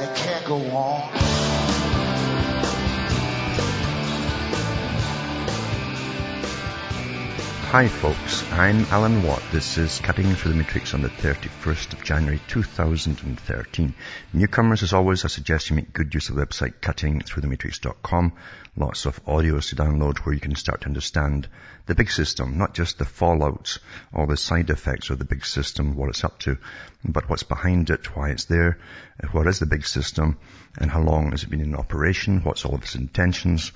it can't go on. Hi folks, I'm Alan Watt. This is Cutting Through the Matrix on the 31st of January 2013. Newcomers, as always, I suggest you make good use of the website cuttingthroughthematrix.com. Lots of audios to download where you can start to understand the big system, not just the fallout or the side effects of the big system, what it's up to, but what's behind it, why it's there, what is the big system, and how long has it been in operation, what's all of its intentions,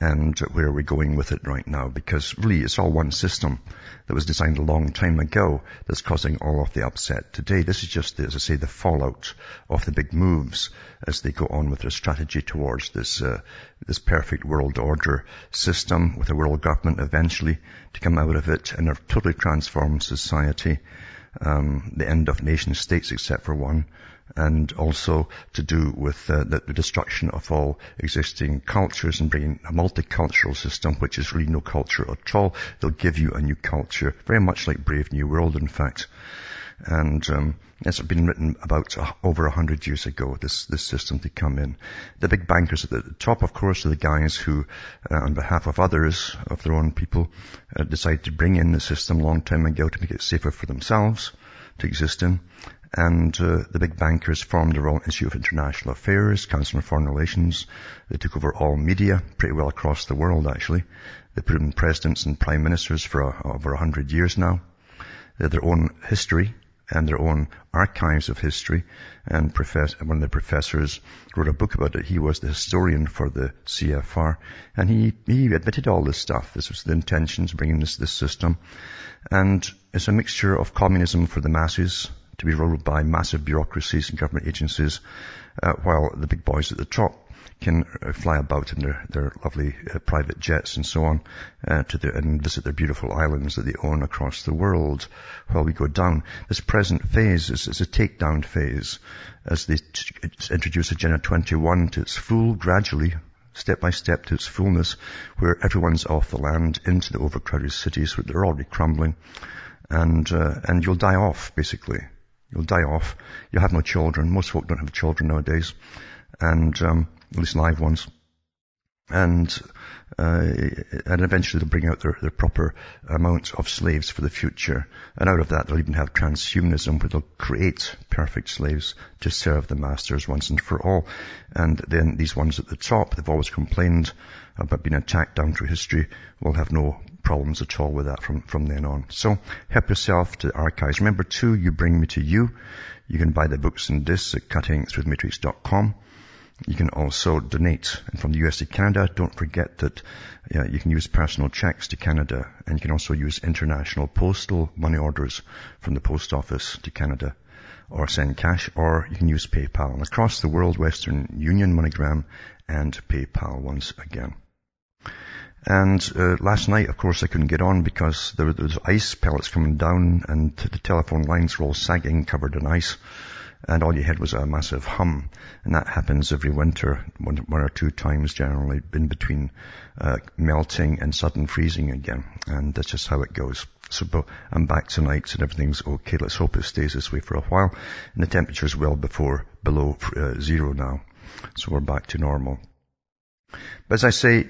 and where are we going with it right now? Because really it's all one system that was designed a long time ago that's causing all of the upset today. This is just, as I say, the fallout of the big moves as they go on with their strategy towards this, uh, this perfect world order system with a world government eventually to come out of it and a totally transformed society. Um, the end of nation states except for one and also to do with uh, the, the, destruction of all existing cultures and bringing a multicultural system, which is really no culture at all. They'll give you a new culture, very much like Brave New World, in fact. And um, it's been written about over a hundred years ago, this, this system to come in. The big bankers at the top, of course, are the guys who, uh, on behalf of others, of their own people, uh, decided to bring in the system long time ago to make it safer for themselves to exist in and uh, the big bankers formed their own Institute of International Affairs, Council on Foreign Relations. They took over all media pretty well across the world, actually. They put in presidents and prime ministers for uh, over a hundred years now. They have their own history and their own archives of history. And profess- one of the professors wrote a book about it. He was the historian for the CFR, and he he admitted all this stuff. This was the intentions bringing this this system, and it's a mixture of communism for the masses to be ruled by massive bureaucracies and government agencies, uh, while the big boys at the top can uh, fly about in their, their lovely uh, private jets and so on uh, to and visit their beautiful islands that they own across the world while we go down. This present phase is, is a takedown phase as they t- introduce Agenda 21 to its full gradually step by step to its fullness, where everyone's off the land into the overcrowded cities, where they're already crumbling, and uh, and you'll die off basically. You'll die off. You'll have no children. Most folk don't have children nowadays. And, um, at least live ones. And, uh, and eventually they'll bring out their, their proper amount of slaves for the future. And out of that they'll even have transhumanism where they'll create perfect slaves to serve the masters once and for all. And then these ones at the top, they've always complained about being attacked down through history, will have no problems at all with that from, from then on. So help yourself to the archives. Remember too, you bring me to you. You can buy the books and discs at cuttingthroughthematrix.com. You can also donate. And from the US to Canada, don't forget that yeah, you can use personal checks to Canada and you can also use international postal money orders from the post office to Canada or send cash or you can use PayPal. And across the world, Western Union, MoneyGram and PayPal once again. And uh, last night, of course, I couldn't get on because there, there was ice pellets coming down and the telephone lines were all sagging, covered in ice. And all you had was a massive hum. And that happens every winter, one, one or two times generally, in between uh, melting and sudden freezing again. And that's just how it goes. So I'm back tonight and everything's okay. Let's hope it stays this way for a while. And the temperature's well before below uh, zero now. So we're back to normal. But as I say,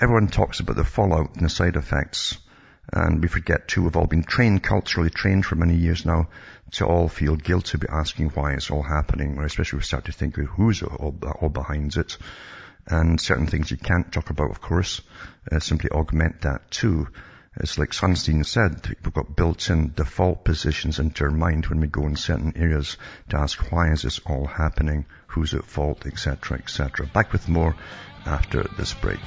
everyone talks about the fallout and the side effects. And we forget too, we've all been trained, culturally trained for many years now, to all feel guilty about asking why it's all happening, or especially we start to think of who's all, all behind it. And certain things you can't talk about, of course, uh, simply augment that too. It's like Sunstein said, we've got built-in default positions into our mind when we go in certain areas to ask why is this all happening, who's at fault, etc., etc. Back with more after this break.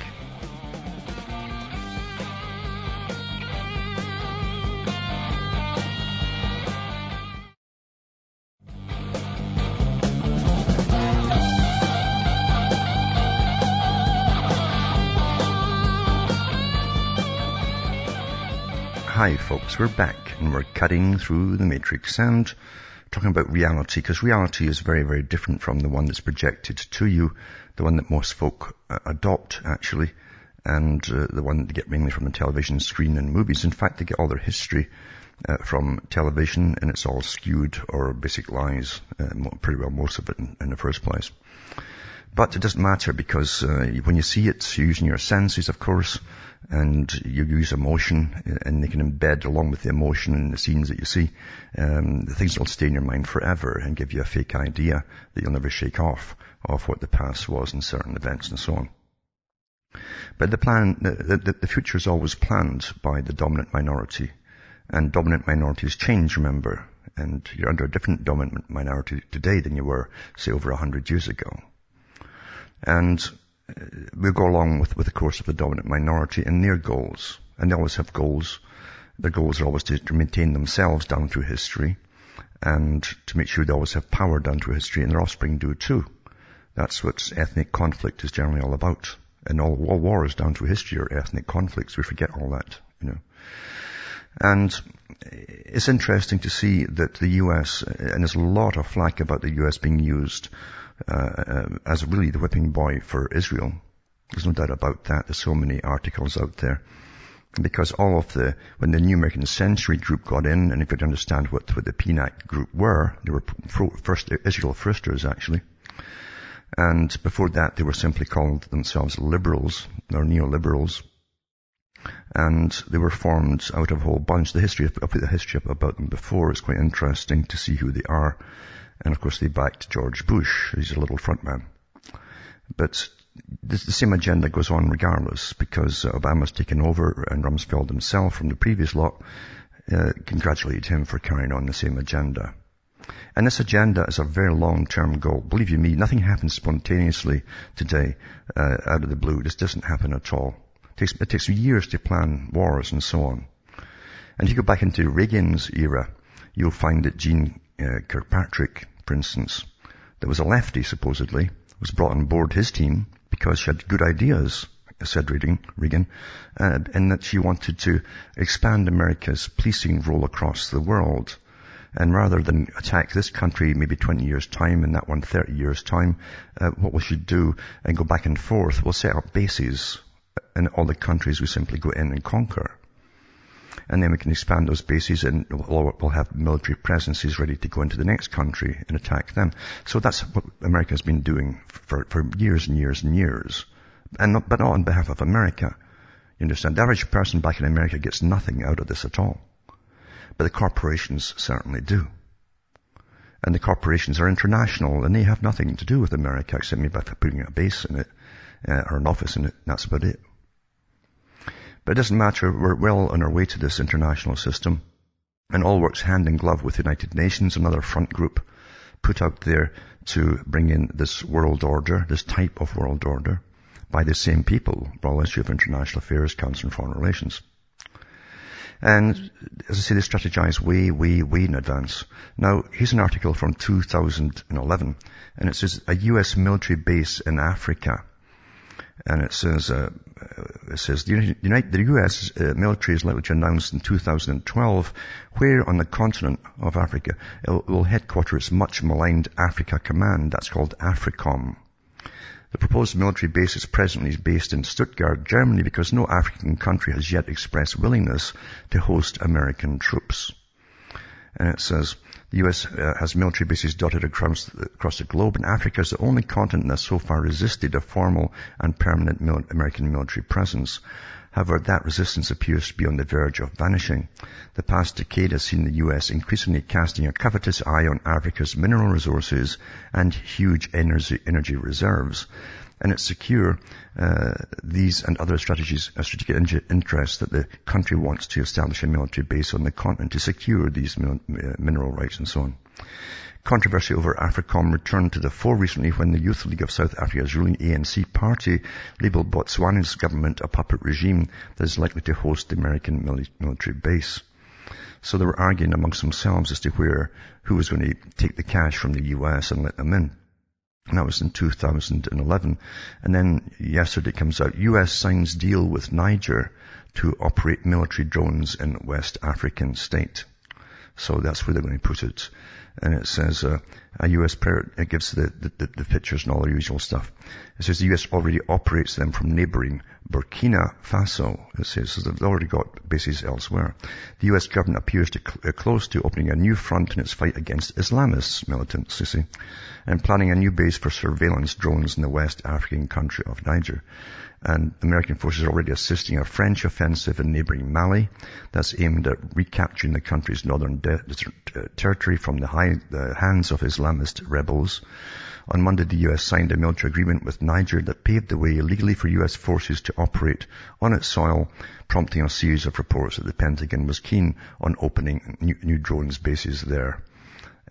Hi folks, we're back and we're cutting through the matrix and talking about reality because reality is very, very different from the one that's projected to you, the one that most folk uh, adopt actually, and uh, the one they get mainly from the television screen and movies. In fact, they get all their history uh, from television and it's all skewed or basic lies, uh, pretty well most of it in, in the first place. But it doesn't matter because uh, when you see it, you're using your senses, of course, and you use emotion, and they can embed along with the emotion and the scenes that you see, um, the things will stay in your mind forever and give you a fake idea that you'll never shake off of what the past was and certain events and so on. But the plan, the, the, the future is always planned by the dominant minority, and dominant minorities change, remember, and you're under a different dominant minority today than you were, say, over a hundred years ago. And uh, we go along with, with the course of the dominant minority and their goals. And they always have goals. Their goals are always to, to maintain themselves down through history and to make sure they always have power down through history and their offspring do too. That's what ethnic conflict is generally all about. And all, all wars down through history are ethnic conflicts. We forget all that, you know. And it's interesting to see that the US, and there's a lot of flack about the US being used uh, uh, as really the whipping boy for Israel. There's no doubt about that. There's so many articles out there. Because all of the, when the New American Century group got in, and if you could understand what, what the PNAC group were, they were first, Israel firsters actually. And before that, they were simply called themselves liberals, or neoliberals. And they were formed out of a whole bunch. The history of, the history about them before is quite interesting to see who they are. And of course they backed George Bush. He's a little front man. But the, same agenda goes on regardless because Obama's taken over and Rumsfeld himself from the previous lot uh, congratulated him for carrying on the same agenda. And this agenda is a very long-term goal. Believe you me, nothing happens spontaneously today uh, out of the blue. This doesn't happen at all. It takes, it takes years to plan wars and so on. And if you go back into Reagan's era, you'll find that Jeane uh, Kirkpatrick for instance, that was a lefty, supposedly, was brought on board his team because she had good ideas, said Reagan, Reagan uh, and that she wanted to expand America's policing role across the world. And rather than attack this country maybe 20 years time and that one 30 years time, uh, what we should do and go back and forth, we'll set up bases in all the countries we simply go in and conquer and then we can expand those bases and we'll, have military presences ready to go into the next country and attack them. So that's what America has been doing for, for years and years and years. And not, but not on behalf of America. You understand? The average person back in America gets nothing out of this at all. But the corporations certainly do. And the corporations are international and they have nothing to do with America except maybe by putting a base in it uh, or an office in it. That's about it. But it doesn't matter. We're well on our way to this international system and all works hand in glove with the United Nations, another front group put out there to bring in this world order, this type of world order by the same people, Royal Institute of International Affairs, Council on Foreign Relations. And as I say, they strategize way, way, way in advance. Now, here's an article from 2011, and it says a U.S. military base in Africa and it says, uh, it says the, United, the U.S. Uh, military is likely to announce in 2012 where on the continent of Africa it will headquarter its much maligned Africa Command. That's called AFRICOM. The proposed military base is presently based in Stuttgart, Germany, because no African country has yet expressed willingness to host American troops. And it says, the U.S. Uh, has military bases dotted across, across the globe, and Africa is the only continent that so far resisted a formal and permanent mil- American military presence. However, that resistance appears to be on the verge of vanishing. The past decade has seen the U.S. increasingly casting a covetous eye on Africa's mineral resources and huge energy, energy reserves and it secure uh, these and other strategies, a strategic interest that the country wants to establish a military base on the continent to secure these uh, mineral rights and so on. Controversy over AFRICOM returned to the fore recently when the Youth League of South Africa's ruling ANC party labelled Botswana's government a puppet regime that is likely to host the American military base. So they were arguing amongst themselves as to where, who was going to take the cash from the US and let them in. And that was in 2011. And then yesterday it comes out, US signs deal with Niger to operate military drones in West African state. So that's where they're going to put it. And it says, uh, a US prayer, it gives the, the, the, pictures and all the usual stuff. It says the US already operates them from neighboring Burkina Faso. It says so they've already got bases elsewhere. The US government appears to cl- uh, close to opening a new front in its fight against Islamist militants, you see, and planning a new base for surveillance drones in the West African country of Niger and American forces are already assisting a French offensive in neighboring Mali that's aimed at recapturing the country's northern de- uh, territory from the, high, the hands of Islamist rebels. On Monday, the U.S. signed a military agreement with Niger that paved the way illegally for U.S. forces to operate on its soil, prompting a series of reports that the Pentagon was keen on opening new, new drones bases there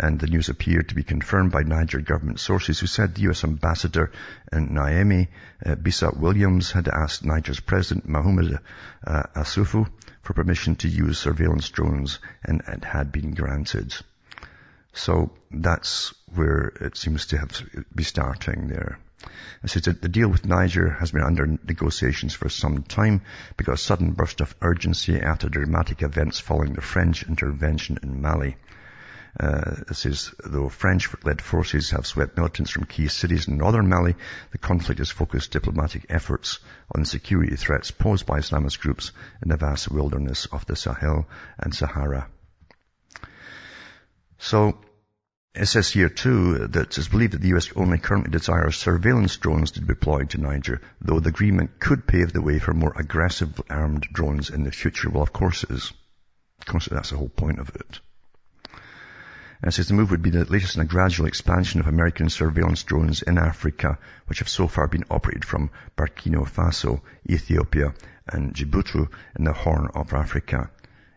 and the news appeared to be confirmed by Niger government sources who said the U.S. ambassador in Niamey, uh, Bisa Williams, had asked Niger's president, Mohamed uh, Issoufou, for permission to use surveillance drones and it had been granted. So that's where it seems to have be starting there. It says that the deal with Niger has been under negotiations for some time because a sudden burst of urgency after dramatic events following the French intervention in Mali. Uh, it says, though French-led forces have swept militants from key cities in northern Mali, the conflict has focused diplomatic efforts on security threats posed by Islamist groups in the vast wilderness of the Sahel and Sahara. So, it says here too that it's believed that the US only currently desires surveillance drones to be deployed to Niger, though the agreement could pave the way for more aggressive armed drones in the future. Well, of course it is. Of course, that's the whole point of it. And says the move would be the latest in a gradual expansion of American surveillance drones in Africa, which have so far been operated from Burkina Faso, Ethiopia, and Djibouti in the Horn of Africa.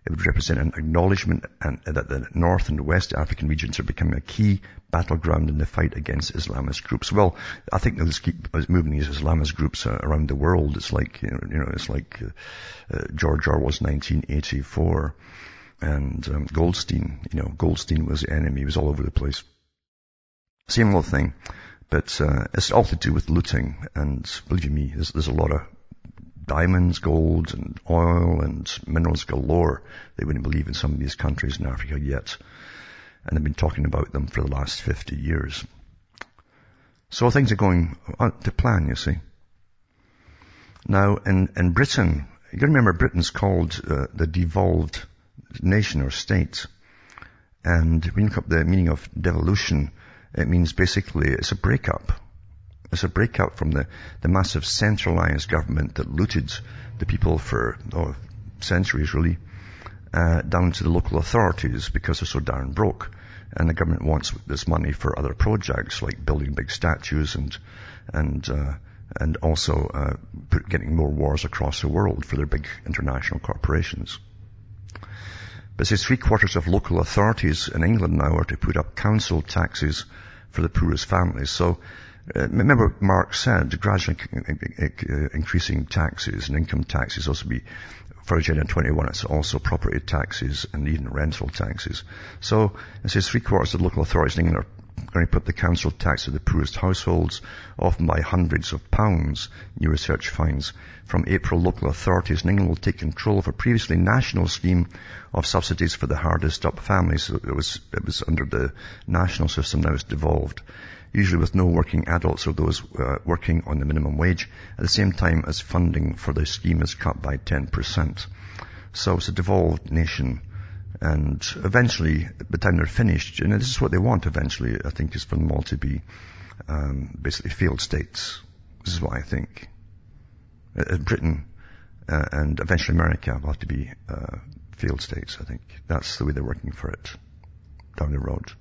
It would represent an acknowledgement that the North and West African regions are becoming a key battleground in the fight against Islamist groups. Well, I think they'll just keep moving these Islamist groups uh, around the world. It's like, you know, it's like uh, uh, George Orwell's 1984 and um, Goldstein. You know, Goldstein was the enemy. He was all over the place. Same little thing, but uh, it's all to do with looting. And believe me, there's, there's a lot of diamonds, gold, and oil and minerals galore. They wouldn't believe in some of these countries in Africa yet. And they've been talking about them for the last 50 years. So things are going to plan, you see. Now, in, in Britain, you remember Britain's called uh, the devolved nation or state. And when you look up the meaning of devolution, it means basically it's a breakup. It's a breakup from the, the massive centralized government that looted the people for oh, centuries really, uh, down to the local authorities because they're so darn broke. And the government wants this money for other projects like building big statues and, and, uh, and also, uh, getting more wars across the world for their big international corporations. But says three quarters of local authorities in England now are to put up council taxes for the poorest families. So uh, remember Marx said gradually increasing taxes and income taxes also be for Agenda 21, it's also property taxes and even rental taxes. So it says three quarters of local authorities in England are going to put the council tax to the poorest households, often by hundreds of pounds, new research finds. From April, local authorities in England will take control of a previously national scheme of subsidies for the hardest up families. It was, it was under the national system, now it's devolved. Usually with no working adults or those uh, working on the minimum wage, at the same time as funding for the scheme is cut by 10%. So it's a devolved nation and eventually, by the time they're finished, you know, this is what they want eventually, I think, is for them all to be um, basically failed states. This is what I think. Uh, Britain uh, and eventually America will have to be uh, failed states, I think. That's the way they're working for it down the road.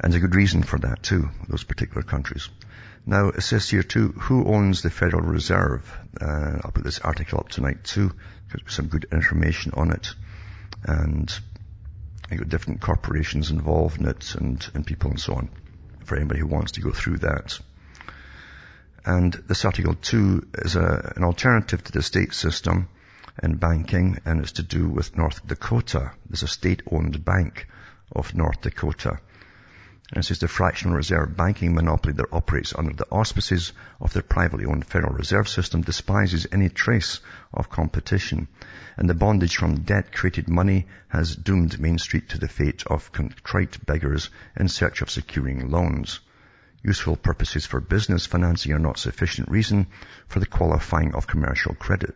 And there's a good reason for that too, those particular countries. Now, it says here too, who owns the Federal Reserve? Uh, I'll put this article up tonight too, because some good information on it and you got different corporations involved in it and, and people and so on for anybody who wants to go through that. And this article 2 is a, an alternative to the state system in banking and it's to do with North Dakota. There's a state-owned bank of North Dakota. And it says the fractional reserve banking monopoly that operates under the auspices of the privately owned Federal Reserve System despises any trace of competition. And the bondage from debt-created money has doomed Main Street to the fate of contrite beggars in search of securing loans. Useful purposes for business financing are not sufficient reason for the qualifying of commercial credit.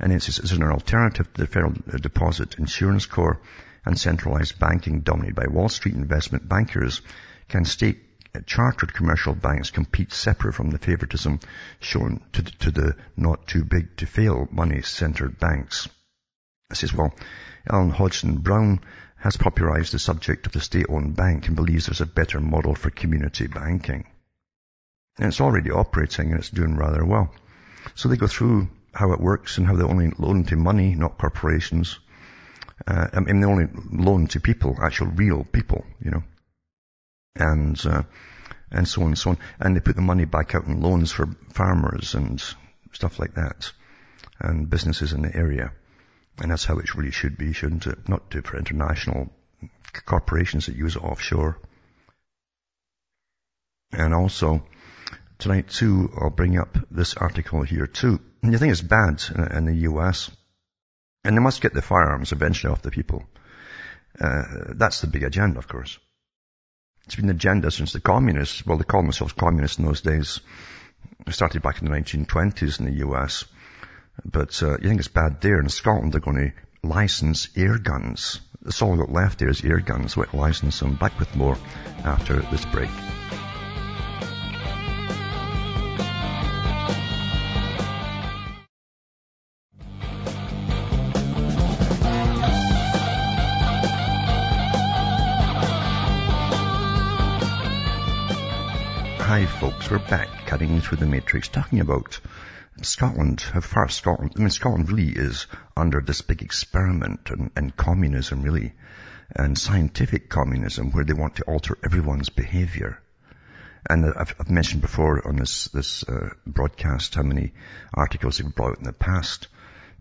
And it says, as an alternative to the Federal Deposit Insurance Corps, and centralized banking dominated by Wall Street investment bankers can state chartered commercial banks compete separate from the favoritism shown to the, to the not too big to fail money-centered banks. I says, well, Ellen Hodgson Brown has popularized the subject of the state-owned bank and believes there's a better model for community banking. And it's already operating and it's doing rather well. So they go through how it works and how they only loan to money, not corporations. Uh, I mean, they only loan to people, actual real people, you know. And, uh, and so on and so on. And they put the money back out in loans for farmers and stuff like that. And businesses in the area. And that's how it really should be, shouldn't it? Not to, for international corporations that use it offshore. And also, tonight too, I'll bring up this article here too. And you think it's bad in the US and they must get the firearms eventually off the people. Uh, that's the big agenda, of course. It's been the agenda since the communists, well, they called themselves communists in those days. It started back in the 1920s in the US. But uh, you think it's bad there. In Scotland, they're going to license air guns. That's all we've got left there is air guns. We'll license them. Back with more after this break. Hi folks, we're back cutting through the matrix talking about Scotland, how far Scotland, I mean Scotland really is under this big experiment and, and communism really, and scientific communism where they want to alter everyone's behavior. And I've, I've mentioned before on this, this uh, broadcast how many articles they've brought out in the past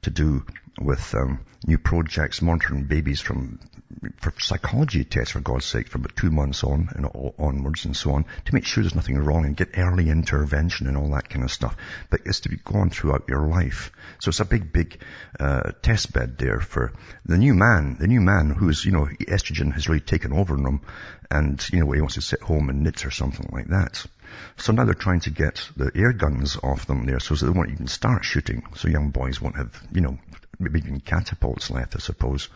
to do with um, new projects monitoring babies from for psychology tests, for God's sake, from about two months on and onwards and so on, to make sure there's nothing wrong and get early intervention and all that kind of stuff. But it's to be gone throughout your life. So it's a big, big uh, test bed there for the new man, the new man who's, you know, estrogen has really taken over in him and, you know, he wants to sit home and knit or something like that. So now they're trying to get the air guns off them there so that they won't even start shooting. So young boys won't have, you know, maybe even catapults left, I suppose.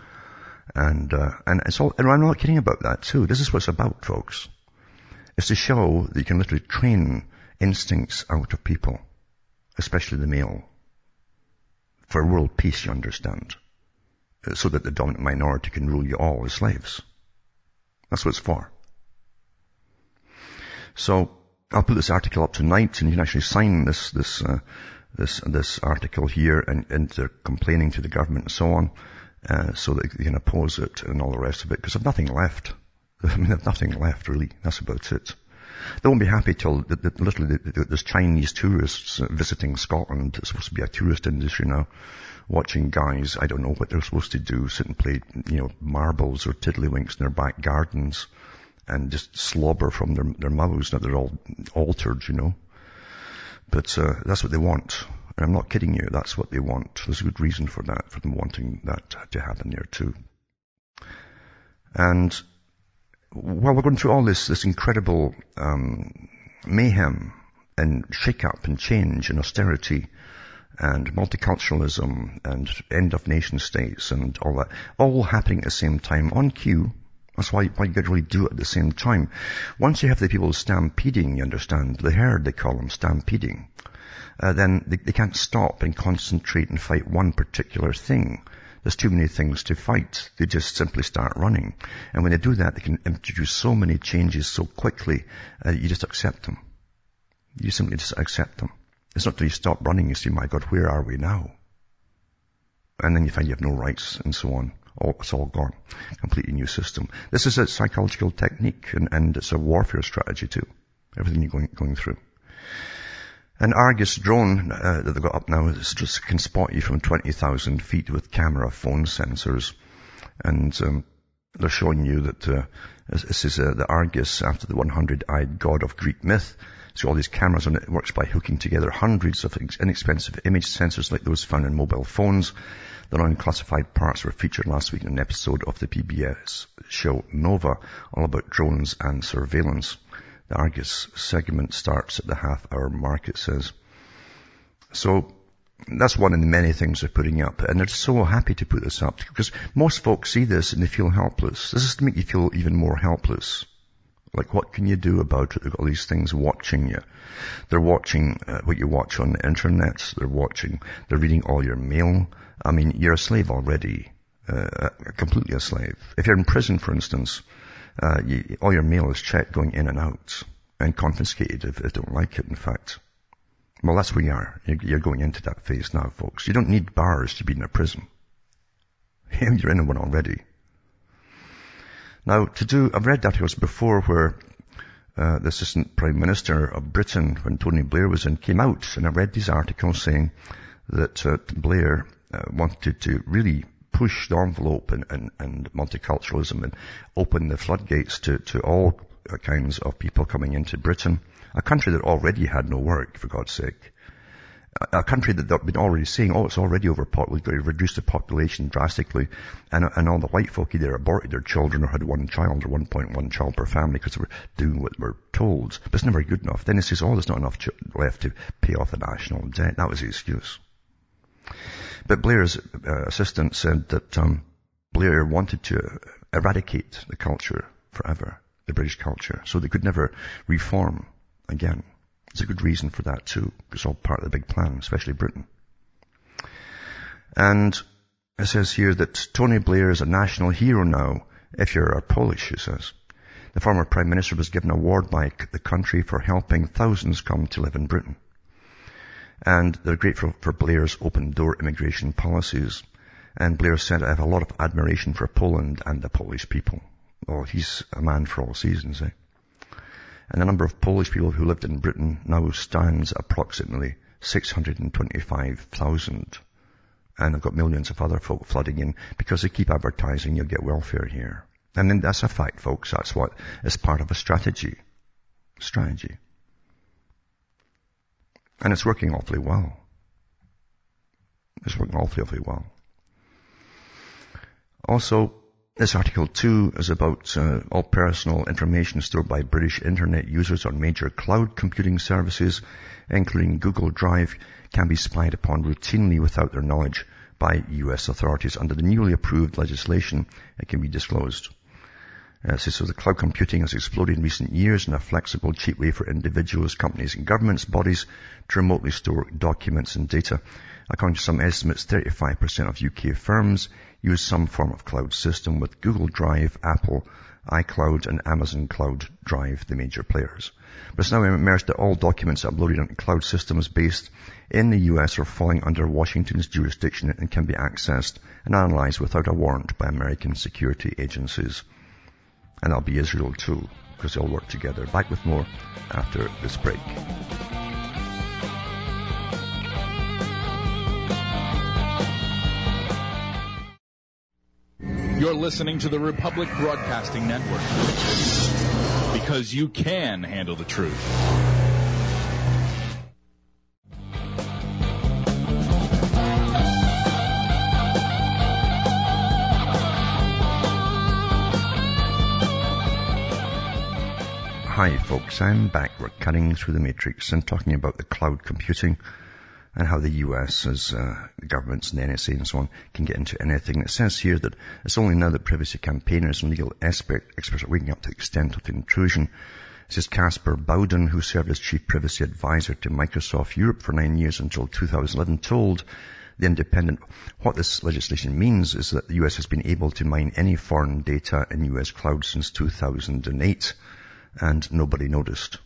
And, uh, and it's all, and I'm not kidding about that too. This is what it's about, folks. It's to show that you can literally train instincts out of people, especially the male, for world peace, you understand, so that the dominant minority can rule you all as slaves. That's what it's for. So, I'll put this article up tonight and you can actually sign this, this, uh, this, this article here and, and they're complaining to the government and so on, uh, so that they can oppose it and all the rest of it, because they've nothing left. I mean, they've nothing left really. That's about it. They won't be happy till the, the, literally the, there's Chinese tourists visiting Scotland. It's supposed to be a tourist industry now. Watching guys, I don't know what they're supposed to do, sit and play, you know, marbles or tiddlywinks in their back gardens and just slobber from their, their mouths. Now they're all altered, you know. But uh, that's what they want. And I'm not kidding you. That's what they want. There's a good reason for that, for them wanting that to happen there too. And while we're going through all this, this incredible um, mayhem and shake-up and change and austerity and multiculturalism and end of nation states and all that, all happening at the same time on cue. That's why, why you really do it at the same time. Once you have the people stampeding, you understand, the herd they call them, stampeding, uh, then they, they can't stop and concentrate and fight one particular thing. There's too many things to fight. They just simply start running. And when they do that, they can introduce so many changes so quickly, uh, you just accept them. You simply just accept them. It's not till you stop running you see, my God, where are we now? And then you find you have no rights and so on. All, it's all gone. Completely new system. This is a psychological technique and, and it's a warfare strategy too. Everything you're going, going through. An Argus drone uh, that they've got up now just can spot you from 20,000 feet with camera phone sensors. And um, they're showing you that uh, this is uh, the Argus after the 100-eyed god of Greek myth. So all these cameras on it. it works by hooking together hundreds of inexpensive image sensors like those found in mobile phones. The unclassified parts were featured last week in an episode of the PBS show Nova, all about drones and surveillance. The Argus segment starts at the half hour mark, it says. So that's one of the many things they're putting up. And they're so happy to put this up because most folks see this and they feel helpless. This is to make you feel even more helpless. Like what can you do about it? They've all these things watching you. They're watching uh, what you watch on the internet. They're watching, they're reading all your mail. I mean, you're a slave already. Uh, completely a slave. If you're in prison, for instance, uh, you, all your mail is checked going in and out and confiscated if, if they don't like it, in fact. Well, that's where you are. You're going into that phase now, folks. You don't need bars to be in a prison. You're in one already. Now, to do, I've read articles before where uh, the Assistant Prime Minister of Britain, when Tony Blair was in, came out, and I read these articles saying that uh, Blair uh, wanted to really push the envelope and, and, and, multiculturalism and open the floodgates to, to all kinds of people coming into Britain. A country that already had no work, for God's sake. A country that they've been already saying, oh, it's already overpopulated, we've reduced the population drastically, and, and all the white folk either aborted their children or had one child or 1.1 child per family because they were doing what they were told. But it's never good enough. Then it says, oh, there's not enough ch- left to pay off the national debt. That was the excuse. But Blair's uh, assistant said that um, Blair wanted to eradicate the culture forever, the British culture, so they could never reform again. There's a good reason for that too. It's all part of the big plan, especially Britain. And it says here that Tony Blair is a national hero now, if you're a Polish, it says. The former Prime Minister was given an award by the country for helping thousands come to live in Britain. And they're grateful for Blair's open door immigration policies. And Blair said, I have a lot of admiration for Poland and the Polish people. Oh, he's a man for all seasons, eh? and the number of Polish people who lived in Britain now stands approximately 625,000. And they've got millions of other folk flooding in because they keep advertising you'll get welfare here. And then that's a fact, folks. That's what is part of a strategy. Strategy. And it's working awfully well. It's working awfully, awfully well. Also, this article too is about uh, all personal information stored by British internet users on major cloud computing services, including Google Drive, can be spied upon routinely without their knowledge by US authorities. Under the newly approved legislation, it can be disclosed. Uh, so the cloud computing has exploded in recent years in a flexible, cheap way for individuals, companies and governments, bodies to remotely store documents and data. According to some estimates, 35% of UK firms use some form of cloud system with Google Drive, Apple, iCloud and Amazon Cloud Drive, the major players. But it's now emerged that all documents uploaded onto cloud systems based in the US are falling under Washington's jurisdiction and can be accessed and analyzed without a warrant by American security agencies. And I'll be Israel too, because they all work together. Back with more after this break. You're listening to the Republic Broadcasting Network. Because you can handle the truth. Hi folks, I'm back. We're cutting through the matrix and talking about the cloud computing and how the US, as uh, governments and the NSA and so on, can get into anything. It says here that it's only now that privacy campaigners and legal expert, experts are waking up to the extent of the intrusion. It says Caspar Bowden, who served as chief privacy advisor to Microsoft Europe for nine years until 2011, told the Independent what this legislation means is that the US has been able to mine any foreign data in US cloud since 2008 and nobody noticed.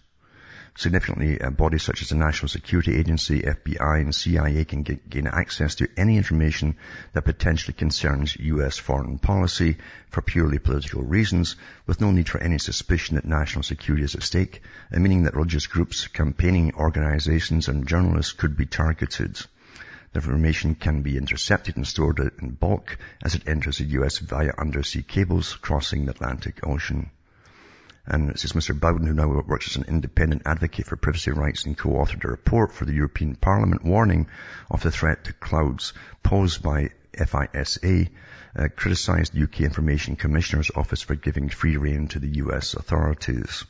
Significantly, uh, bodies such as the National Security Agency, FBI, and CIA can get, gain access to any information that potentially concerns U.S. foreign policy for purely political reasons, with no need for any suspicion that national security is at stake, and meaning that religious groups, campaigning organizations, and journalists could be targeted. The information can be intercepted and stored in bulk as it enters the US via undersea cables crossing the Atlantic Ocean. And this is Mr. Bowden, who now works as an independent advocate for privacy rights and co-authored a report for the European Parliament warning of the threat to clouds posed by FISA, uh, criticized UK Information Commissioner's Office for giving free rein to the US authorities.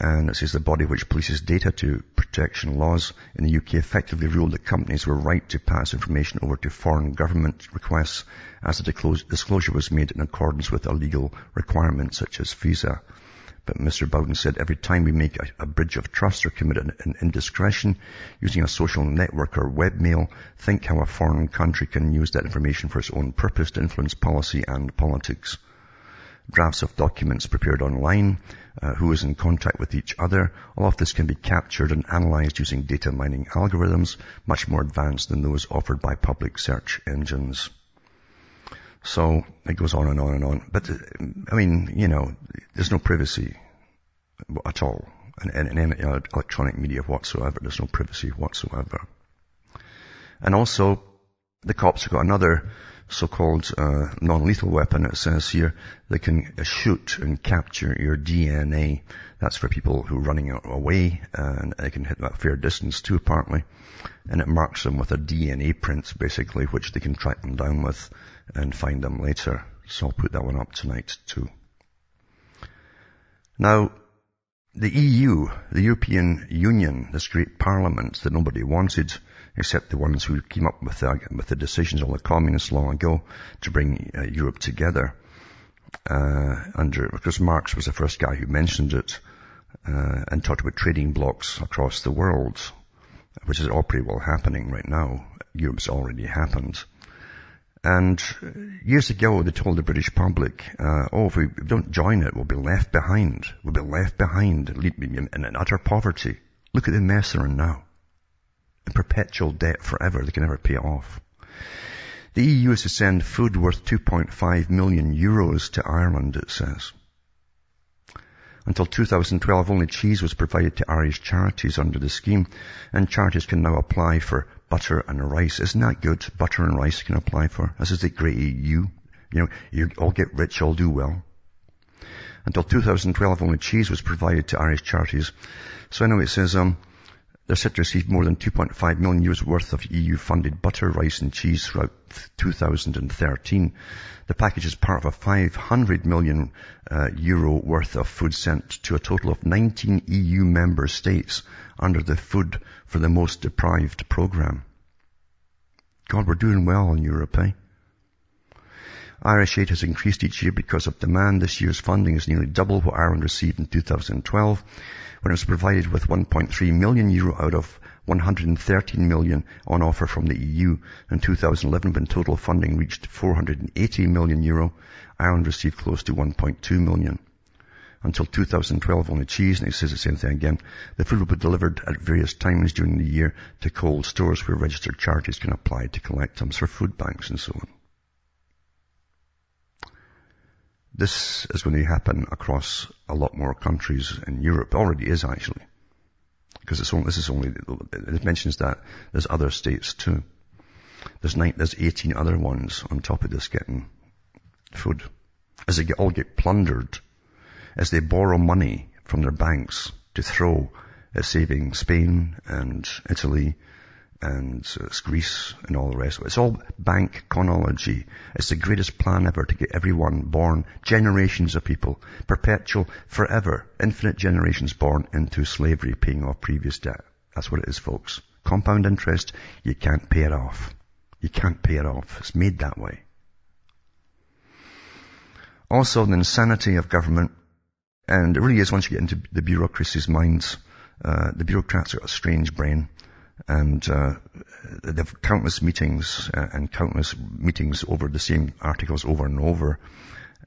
And it says the body which polices data to protection laws in the UK effectively ruled that companies were right to pass information over to foreign government requests as the disclosure was made in accordance with a legal requirement such as FISA. But Mr. Bowden said every time we make a, a bridge of trust or commit an, an, indiscretion using a social network or webmail, think how a foreign country can use that information for its own purpose to influence policy and politics drafts of documents prepared online, uh, who is in contact with each other. All of this can be captured and analyzed using data mining algorithms, much more advanced than those offered by public search engines. So it goes on and on and on. But, uh, I mean, you know, there's no privacy at all in, in, in electronic media whatsoever. There's no privacy whatsoever. And also, the cops have got another so-called uh, non-lethal weapon, it says here, they can shoot and capture your DNA. That's for people who are running away, and they can hit that fair distance too, apparently. And it marks them with a DNA print, basically, which they can track them down with and find them later. So I'll put that one up tonight too. Now, the EU, the European Union, this great parliament that nobody wanted, except the ones who came up with the, with the decisions on the communists long ago to bring uh, Europe together. Uh, under, because Marx was the first guy who mentioned it, uh, and talked about trading blocks across the world, which is all pretty well happening right now. Europe's already happened. And years ago, they told the British public, uh, oh, if we don't join it, we'll be left behind. We'll be left behind in, in utter poverty. Look at the mess they're in now perpetual debt forever. They can never pay it off. The EU is to send food worth 2.5 million euros to Ireland, it says. Until 2012, only cheese was provided to Irish charities under the scheme, and charities can now apply for butter and rice. Isn't that good? Butter and rice can apply for. This is the great EU. You know, you all get rich, all do well. Until 2012, only cheese was provided to Irish charities. So anyway, it says, um, they're received more than 2.5 million euros worth of EU-funded butter, rice and cheese throughout 2013. The package is part of a 500 million uh, euro worth of food sent to a total of 19 EU member states under the Food for the Most Deprived program. God, we're doing well in Europe, eh? Irish aid has increased each year because of demand. This year's funding is nearly double what Ireland received in 2012 when it was provided with 1.3 million euro out of 113 million on offer from the EU. In 2011, when total funding reached 480 million euro, Ireland received close to 1.2 million. Until 2012, only cheese, and it says the same thing again. The food will be delivered at various times during the year to cold stores where registered charges can apply to collect them for food banks and so on. This is going to happen across a lot more countries in Europe. It already is actually. Because it's only, this is only, it mentions that there's other states too. There's nine, there's 18 other ones on top of this getting food. As they get, all get plundered, as they borrow money from their banks to throw at saving Spain and Italy and uh, Greece and all the rest. It's all bank chronology. It's the greatest plan ever to get everyone born, generations of people, perpetual, forever, infinite generations born into slavery, paying off previous debt. That's what it is, folks. Compound interest, you can't pay it off. You can't pay it off. It's made that way. Also, the insanity of government, and it really is once you get into the bureaucracy's minds, uh, the bureaucrats got a strange brain and uh, they've countless meetings uh, and countless meetings over the same articles over and over.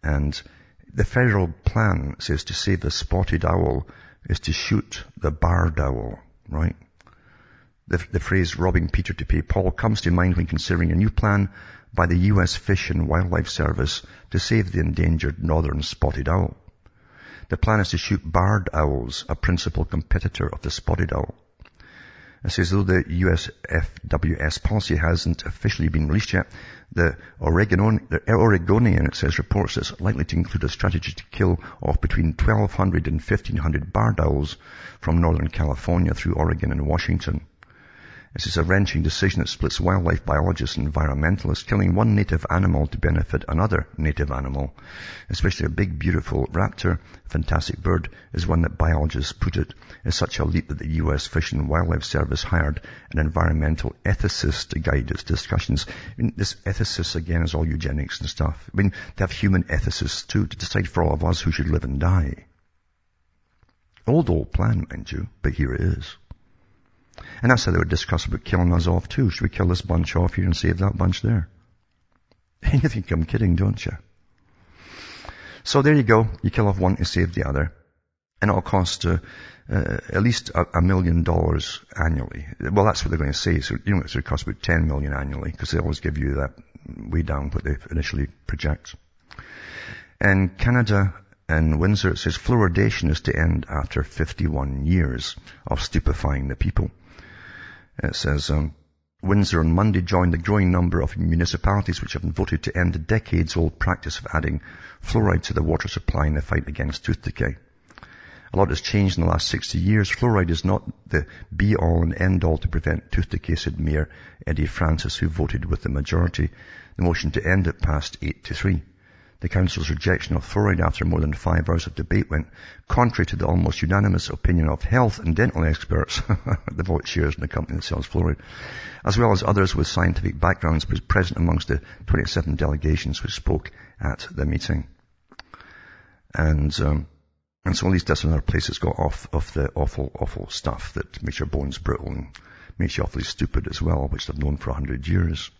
And the federal plan says to save the spotted owl is to shoot the barred owl, right? The, the phrase robbing Peter to pay Paul comes to mind when considering a new plan by the U.S. Fish and Wildlife Service to save the endangered northern spotted owl. The plan is to shoot barred owls, a principal competitor of the spotted owl. It says, though the USFWS policy hasn't officially been released yet, the, Oregon, the Oregonian, it says, reports it's likely to include a strategy to kill off between 1,200 and 1,500 barred owls from Northern California through Oregon and Washington. This is a wrenching decision that splits wildlife biologists and environmentalists, killing one native animal to benefit another native animal. Especially a big, beautiful raptor, fantastic bird, is one that biologists put it is such a leap that the U.S. Fish and Wildlife Service hired an environmental ethicist to guide its discussions. I mean, this ethicist again is all eugenics and stuff. I mean, they have human ethicists too to decide for all of us who should live and die. Old, old plan, mind you, but here it is. And that's how they would discuss about killing us off too. Should we kill this bunch off here and save that bunch there? And you think I'm kidding, don't you? So there you go. You kill off one to save the other. And it'll cost uh, uh, at least a, a, million dollars annually. Well, that's what they're going to say. So, you know, it's going to cost about 10 million annually because they always give you that way down what they initially project. And Canada and Windsor, it says fluoridation is to end after 51 years of stupefying the people. It says, um, Windsor on Monday joined the growing number of municipalities which have voted to end the decades-old practice of adding fluoride to the water supply in the fight against tooth decay. A lot has changed in the last 60 years. Fluoride is not the be-all and end-all to prevent tooth decay, said Mayor Eddie Francis, who voted with the majority. The motion to end it passed 8 to 3. The Council's rejection of fluoride after more than five hours of debate went contrary to the almost unanimous opinion of health and dental experts, the vote shares in the company that sells fluoride, as well as others with scientific backgrounds present amongst the 27 delegations who spoke at the meeting. And, um, and so all these other places got off of the awful, awful stuff that makes your bones brittle and makes you awfully stupid as well, which they've known for a hundred years.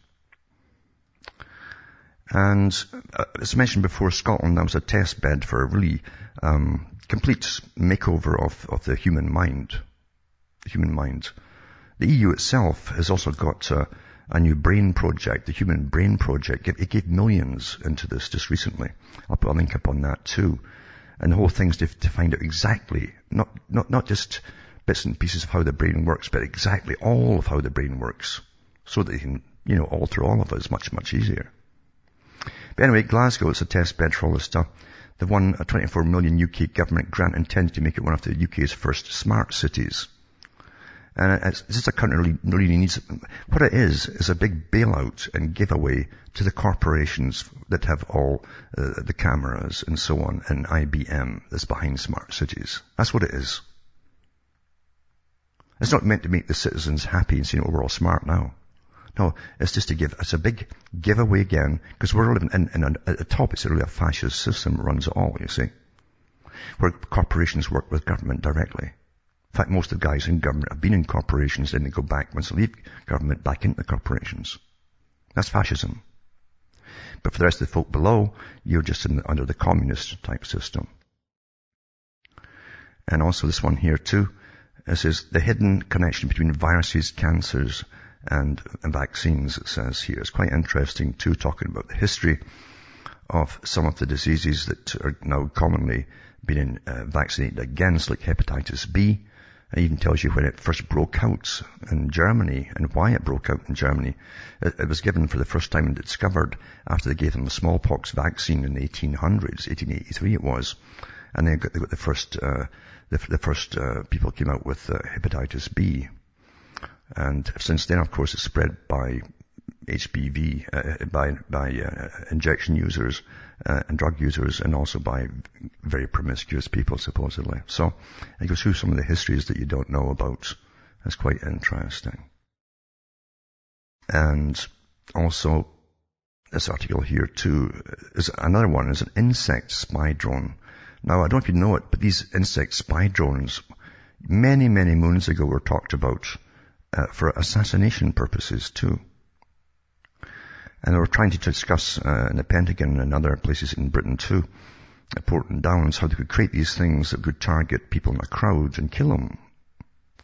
And uh, as mentioned before, Scotland, that was a test bed for a really um, complete makeover of, of the human mind. The human mind. The EU itself has also got uh, a new brain project, the Human Brain Project. It gave millions into this just recently. I'll put a link up on that too. And the whole thing's to, to find out exactly, not, not, not just bits and pieces of how the brain works, but exactly all of how the brain works. So that you can, you know, alter all of us much, much easier. But anyway, Glasgow is a test bed for all this stuff. They've won a 24 million UK government grant intended to make it one of the UK's first smart cities. And it's, it's just a country really, really needs, what it is, is a big bailout and giveaway to the corporations that have all uh, the cameras and so on and IBM that's behind smart cities. That's what it is. It's not meant to make the citizens happy and saying, oh, we're all smart now. No, it's just to give, it's a big giveaway again, because we're living in, in a, at the top, it's really a fascist system runs it all, you see. Where corporations work with government directly. In fact, most of the guys in government have been in corporations, then they go back, once they leave government, back into the corporations. That's fascism. But for the rest of the folk below, you're just the, under the communist type system. And also this one here too. it says the hidden connection between viruses, cancers, and, vaccines, it says here. It's quite interesting too, talking about the history of some of the diseases that are now commonly being uh, vaccinated against, like hepatitis B. It even tells you when it first broke out in Germany and why it broke out in Germany. It, it was given for the first time and discovered after they gave them the smallpox vaccine in the 1800s, 1883 it was. And they got, they got the first, uh, the, the, first uh, people came out with uh, hepatitis B. And since then, of course, it's spread by HPV, uh, by, by uh, injection users uh, and drug users and also by very promiscuous people, supposedly. So it goes through some of the histories that you don't know about. It's quite interesting. And also, this article here too is another one is an insect spy drone. Now, I don't know if you know it, but these insect spy drones, many, many moons ago were talked about uh, for assassination purposes too. And they were trying to discuss uh, in the Pentagon and other places in Britain too, at Porton Downs, how they could create these things that could target people in a crowd and kill them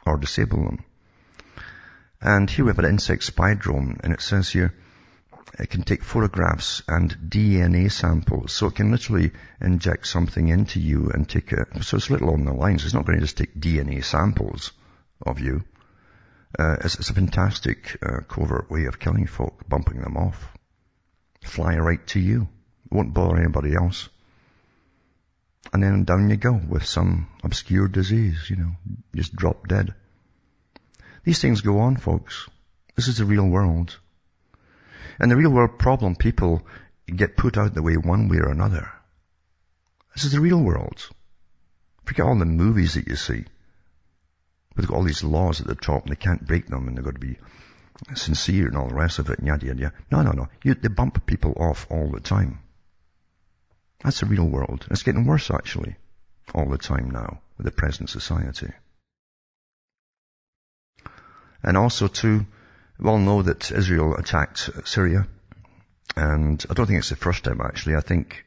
or disable them. And here we have an insect spy drone, and it says here it can take photographs and DNA samples, so it can literally inject something into you and take it. So it's a little on the lines. It's not going to just take DNA samples of you Uh, it's, it's, a fantastic uh, covert way of killing folk, bumping them off. Fly right to you. It Won't bother anybody else. And then down you go with some obscure disease, you know, just drop dead. These things go on, folks. This is the real world. And the real world problem, people get put out the way one way or another. This is the real world. Forget all the movies that you see. We've got all these laws at the top and they can't break them and they've got to be sincere and all the rest of it and yada yada yada. No, no, no. You, they bump people off all the time. That's the real world. It's getting worse actually. All the time now with the present society. And also too, we all know that Israel attacked Syria. And I don't think it's the first time actually. I think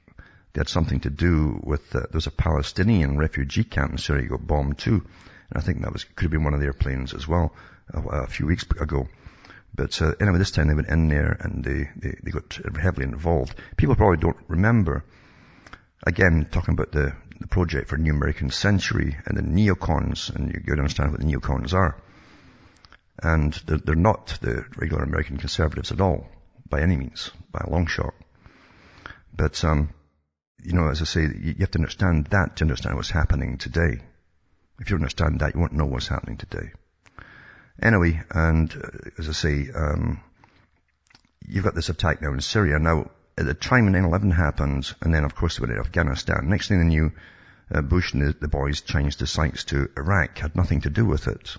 they had something to do with, uh, there was a Palestinian refugee camp in Syria got bombed too. And I think that was, could have been one of their planes as well, a, a few weeks ago. But uh, anyway, this time they went in there and they, they, they got heavily involved. People probably don't remember, again, talking about the, the project for New American Century and the neocons, and you gotta understand what the neocons are. And they're, they're not the regular American conservatives at all, by any means, by a long shot. But, um, you know, as I say, you have to understand that to understand what's happening today. If you understand that, you won't know what's happening today. Anyway, and uh, as I say, um, you've got this attack now in Syria. Now, at the time when 9-11 happened, and then of course they went to Afghanistan, next thing they knew, uh, Bush and the, the, boys changed the sites to Iraq, had nothing to do with it.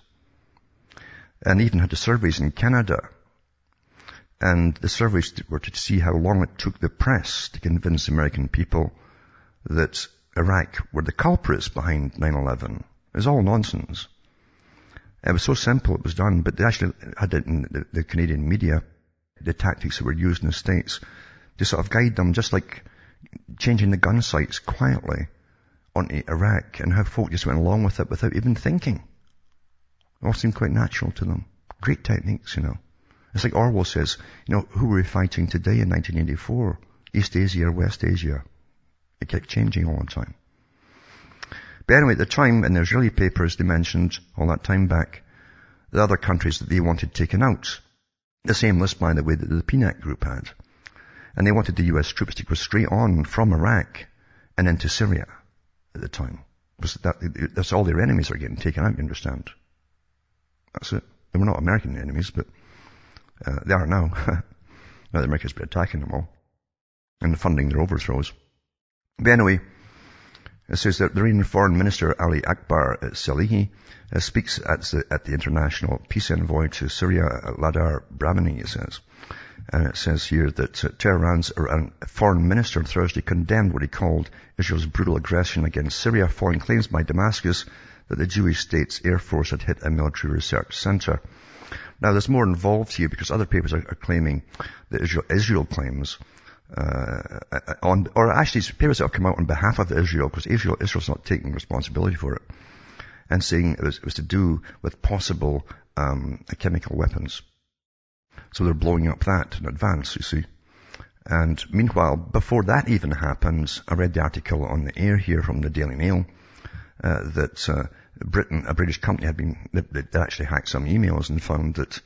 And even had the surveys in Canada. And the surveys were to see how long it took the press to convince American people that Iraq were the culprits behind 9-11. It was all nonsense. It was so simple it was done, but they actually had it in the, the Canadian media, the tactics that were used in the States to sort of guide them, just like changing the gun sights quietly onto Iraq and how folk just went along with it without even thinking. It all seemed quite natural to them. Great techniques, you know. It's like Orwell says, you know, who were we fighting today in 1984? East Asia or West Asia? It kept changing all the time. But anyway, at the time, in the Israeli papers, they mentioned all that time back the other countries that they wanted taken out. The same list, by the way, that the PNAC group had. And they wanted the US troops to go straight on from Iraq and into Syria at the time. That, that's all their enemies are getting taken out, you understand? That's it. They were not American enemies, but uh, they are now. now the Americans been attacking them all and funding their overthrows. But anyway, it says that the Iranian Foreign Minister Ali Akbar Salehi uh, speaks at the, at the International Peace Envoy to Syria, Lakhdar Brahimi, it says. And it says here that uh, Tehran's Iran foreign minister Thursday condemned what he called Israel's brutal aggression against Syria, following claims by Damascus that the Jewish state's air force had hit a military research center. Now there's more involved here because other papers are, are claiming that Israel, Israel claims uh, on, or actually papers that have come out on behalf of Israel, because Israel, Israel's not taking responsibility for it, and saying it was, it was to do with possible um, chemical weapons. So they're blowing up that in advance, you see. And meanwhile, before that even happens, I read the article on the air here from the Daily Mail uh, that uh, Britain, a British company, had been they actually hacked some emails and found that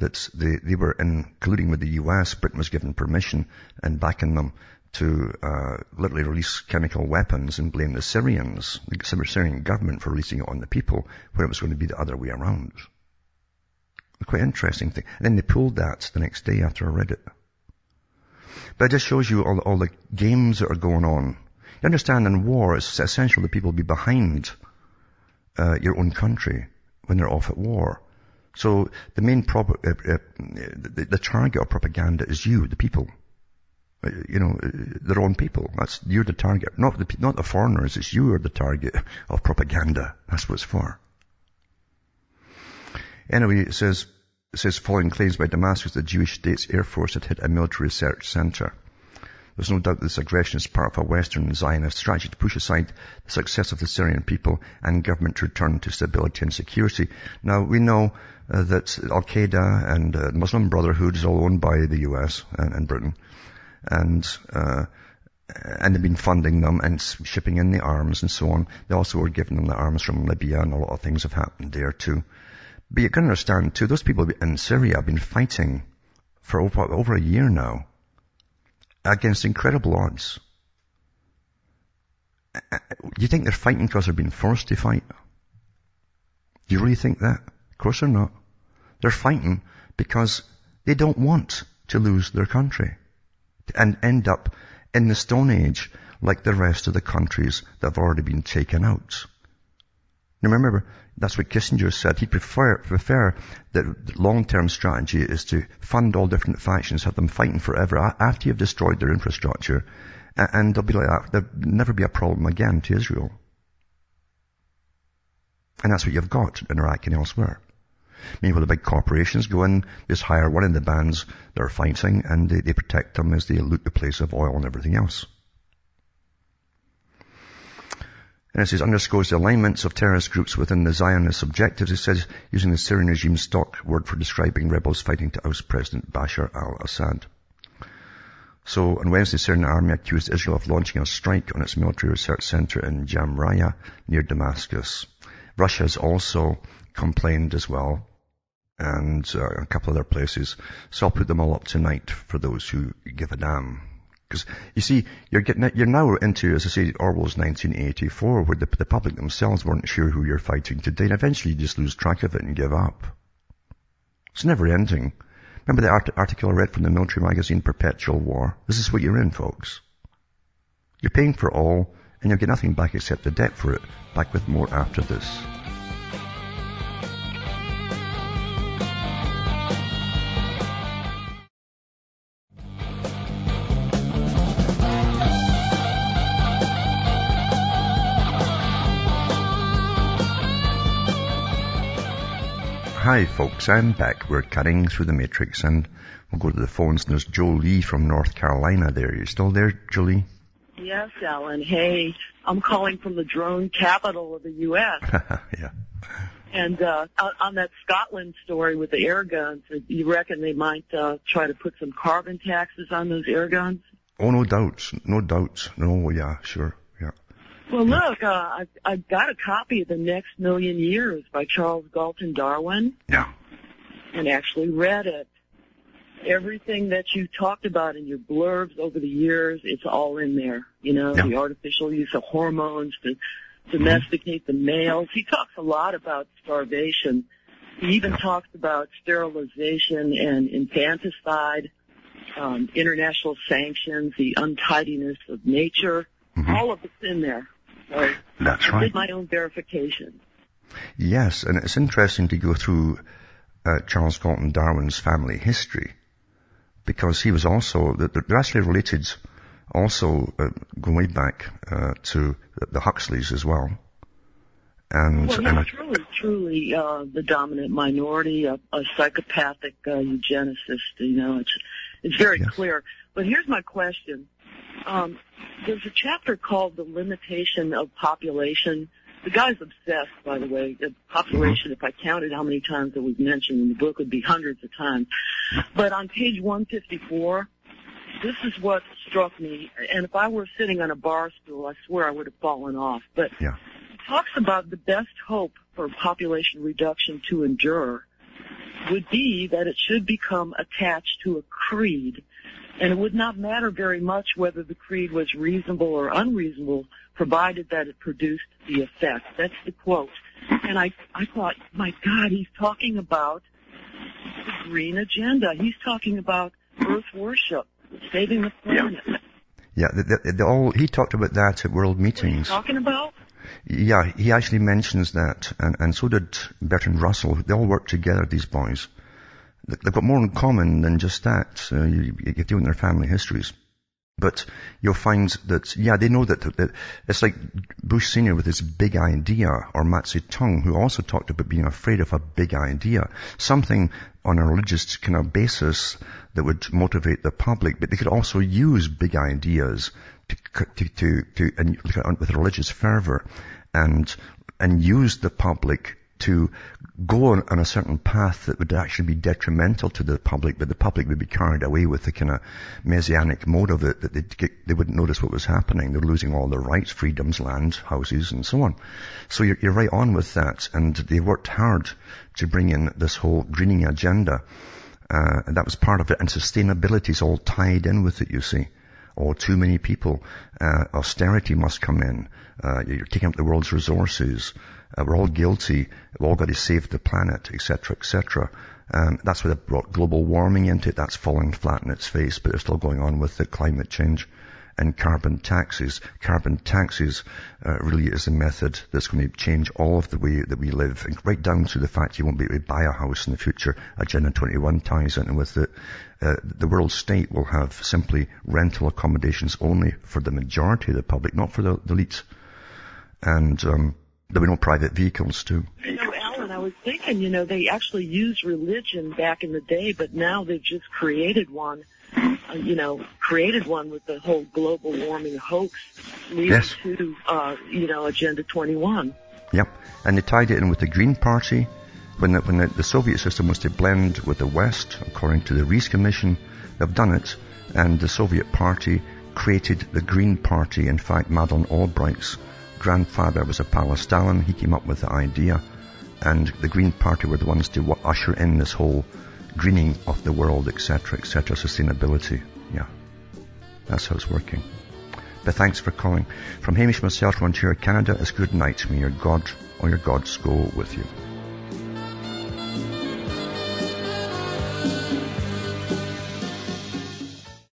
that they, they were in colluding with the US. Britain was given permission and backing them to uh, literally release chemical weapons and blame the Syrians, the Syrian government for releasing it on the people, when it was going to be the other way around. Quite interesting thing. And then they pulled that the next day after I read it. But it just shows you all, all the games that are going on. You understand in war, it's essential that people be behind uh, your own country when they're off at war. So the main prob- uh, uh, the, the, target of propaganda is you, the people. Uh, you know, uh, their own people. That's, you're the target. Not the, not the foreigners, it's you are the target of propaganda. That's what it's for. Anyway, it says, it says following claims by Damascus, the Jewish State's Air Force had hit a military research center. There's no doubt this aggression is part of a Western Zionist strategy to push aside the success of the Syrian people and government to return to stability and security. Now, we know uh, that Al-Qaeda and uh, Muslim Brotherhood is all owned by the US and, and Britain. And, uh, and they've been funding them and shipping in the arms and so on. They also were giving them the arms from Libya and a lot of things have happened there too. But you can understand too, those people in Syria have been fighting for over, over a year now against incredible odds. You think they're fighting because they're being forced to fight? Do you really think that? Of course they're not. They're fighting because they don't want to lose their country and end up in the Stone Age like the rest of the countries that have already been taken out. Now remember, that's what Kissinger said. He'd prefer, prefer that long-term strategy is to fund all different factions, have them fighting forever after you've destroyed their infrastructure, and they'll be like that. There'll never be a problem again to Israel. And that's what you've got in Iraq and elsewhere. Meanwhile, the big corporations go in, just hire one of the bands they're fighting, and they, they protect them as they loot the place of oil and everything else. And it says, underscores the alignments of terrorist groups within the Zionist objectives. It says, using the Syrian regime stock word for describing rebels fighting to oust President Bashar al-Assad. So on Wednesday, the Syrian army accused Israel of launching a strike on its military research center in Jamraya near Damascus. Russia has also complained as well and uh, a couple other places. So I'll put them all up tonight for those who give a damn. Because you see, you're getting you're now into, as I say, Orwell's 1984, where the, the public themselves weren't sure who you're fighting today, and eventually you just lose track of it and give up. It's never ending. Remember the art- article I read from the military magazine, Perpetual War? This is what you're in, folks. You're paying for all, and you'll get nothing back except the debt for it. Back with more after this. Hi folks, I'm back. We're cutting through the matrix and we'll go to the phones and there's Jolie from North Carolina there. You still there, Jolie? Yes, Alan. Hey, I'm calling from the drone capital of the U.S. yeah. And uh, on that Scotland story with the air guns, you reckon they might uh, try to put some carbon taxes on those air guns? Oh, no doubts. No doubts. No, yeah, sure. Well, look, uh, I've, I've got a copy of The Next Million Years by Charles Galton Darwin. Yeah. And actually read it. Everything that you talked about in your blurbs over the years, it's all in there. You know, yeah. the artificial use of hormones to domesticate mm-hmm. the males. He talks a lot about starvation. He even yeah. talks about sterilization and infanticide, um, international sanctions, the untidiness of nature. Mm-hmm. All of it's in there. That's I right. did my own verification. Yes, and it's interesting to go through uh, Charles Galton Darwin's family history because he was also, they're actually related also uh, going way back uh, to the Huxleys as well. And, well, and truly, truly uh, the dominant minority, a, a psychopathic uh, eugenicist. You know, it's it's very yes. clear. But here's my question: um, there's a chapter called The Limitation of Population. The guy's obsessed, by the way. The population, if I counted how many times it was mentioned in the book, would be hundreds of times. But on page 154, this is what struck me. And if I were sitting on a bar stool, I swear I would have fallen off. But yeah. it talks about the best hope for population reduction to endure would be that it should become attached to a creed and it would not matter very much whether the creed was reasonable or unreasonable, provided that it produced the effect. That's the quote. And I, I thought, my God, he's talking about the green agenda. He's talking about earth worship, saving the planet. Yeah, yeah the, the, the, all, he talked about that at world meetings. talking about? Yeah, he actually mentions that, and, and so did Bertrand Russell. They all work together, these boys. They've got more in common than just that. Uh, you, you deal with their family histories. But you'll find that, yeah, they know that, that it's like Bush Sr. with his big idea, or Mao Zedong, who also talked about being afraid of a big idea. Something on a religious kind of basis that would motivate the public, but they could also use big ideas to, to, to, to and with religious fervor and, and use the public to go on, on, a certain path that would actually be detrimental to the public, but the public would be carried away with the kind of messianic mode of it, that get, they wouldn't notice what was happening. They're losing all their rights, freedoms, land, houses, and so on. So you're, you're right on with that, and they worked hard to bring in this whole greening agenda. Uh, and that was part of it, and sustainability is all tied in with it, you see or too many people. Uh, austerity must come in. Uh, you're taking up the world's resources. Uh, we're all guilty. We've all got to save the planet, etc., etc. Um, that's where they brought global warming into it. That's falling flat in its face, but it's still going on with the climate change and carbon taxes. Carbon taxes uh, really is a method that's going to change all of the way that we live, and right down to the fact you won't be able to buy a house in the future. Agenda 21 ties in with it. Uh, the world state will have simply rental accommodations only for the majority of the public, not for the, the elites. And um, there'll be no private vehicles too. You know, Alan, I was thinking, you know, they actually used religion back in the day, but now they've just created one you know, created one with the whole global warming hoax leading yes. to, uh, you know, Agenda 21. Yep. And they tied it in with the Green Party. When, the, when the, the Soviet system was to blend with the West, according to the Reece Commission, they've done it. And the Soviet Party created the Green Party. In fact, Madeleine Albright's grandfather was a Palestinian. He came up with the idea. And the Green Party were the ones to usher in this whole greening of the world, etc., etc., sustainability. Yeah. That's how it's working. But thanks for calling. From Hamish myself, Ontario, Canada, it's good night. May your God or your gods go with you.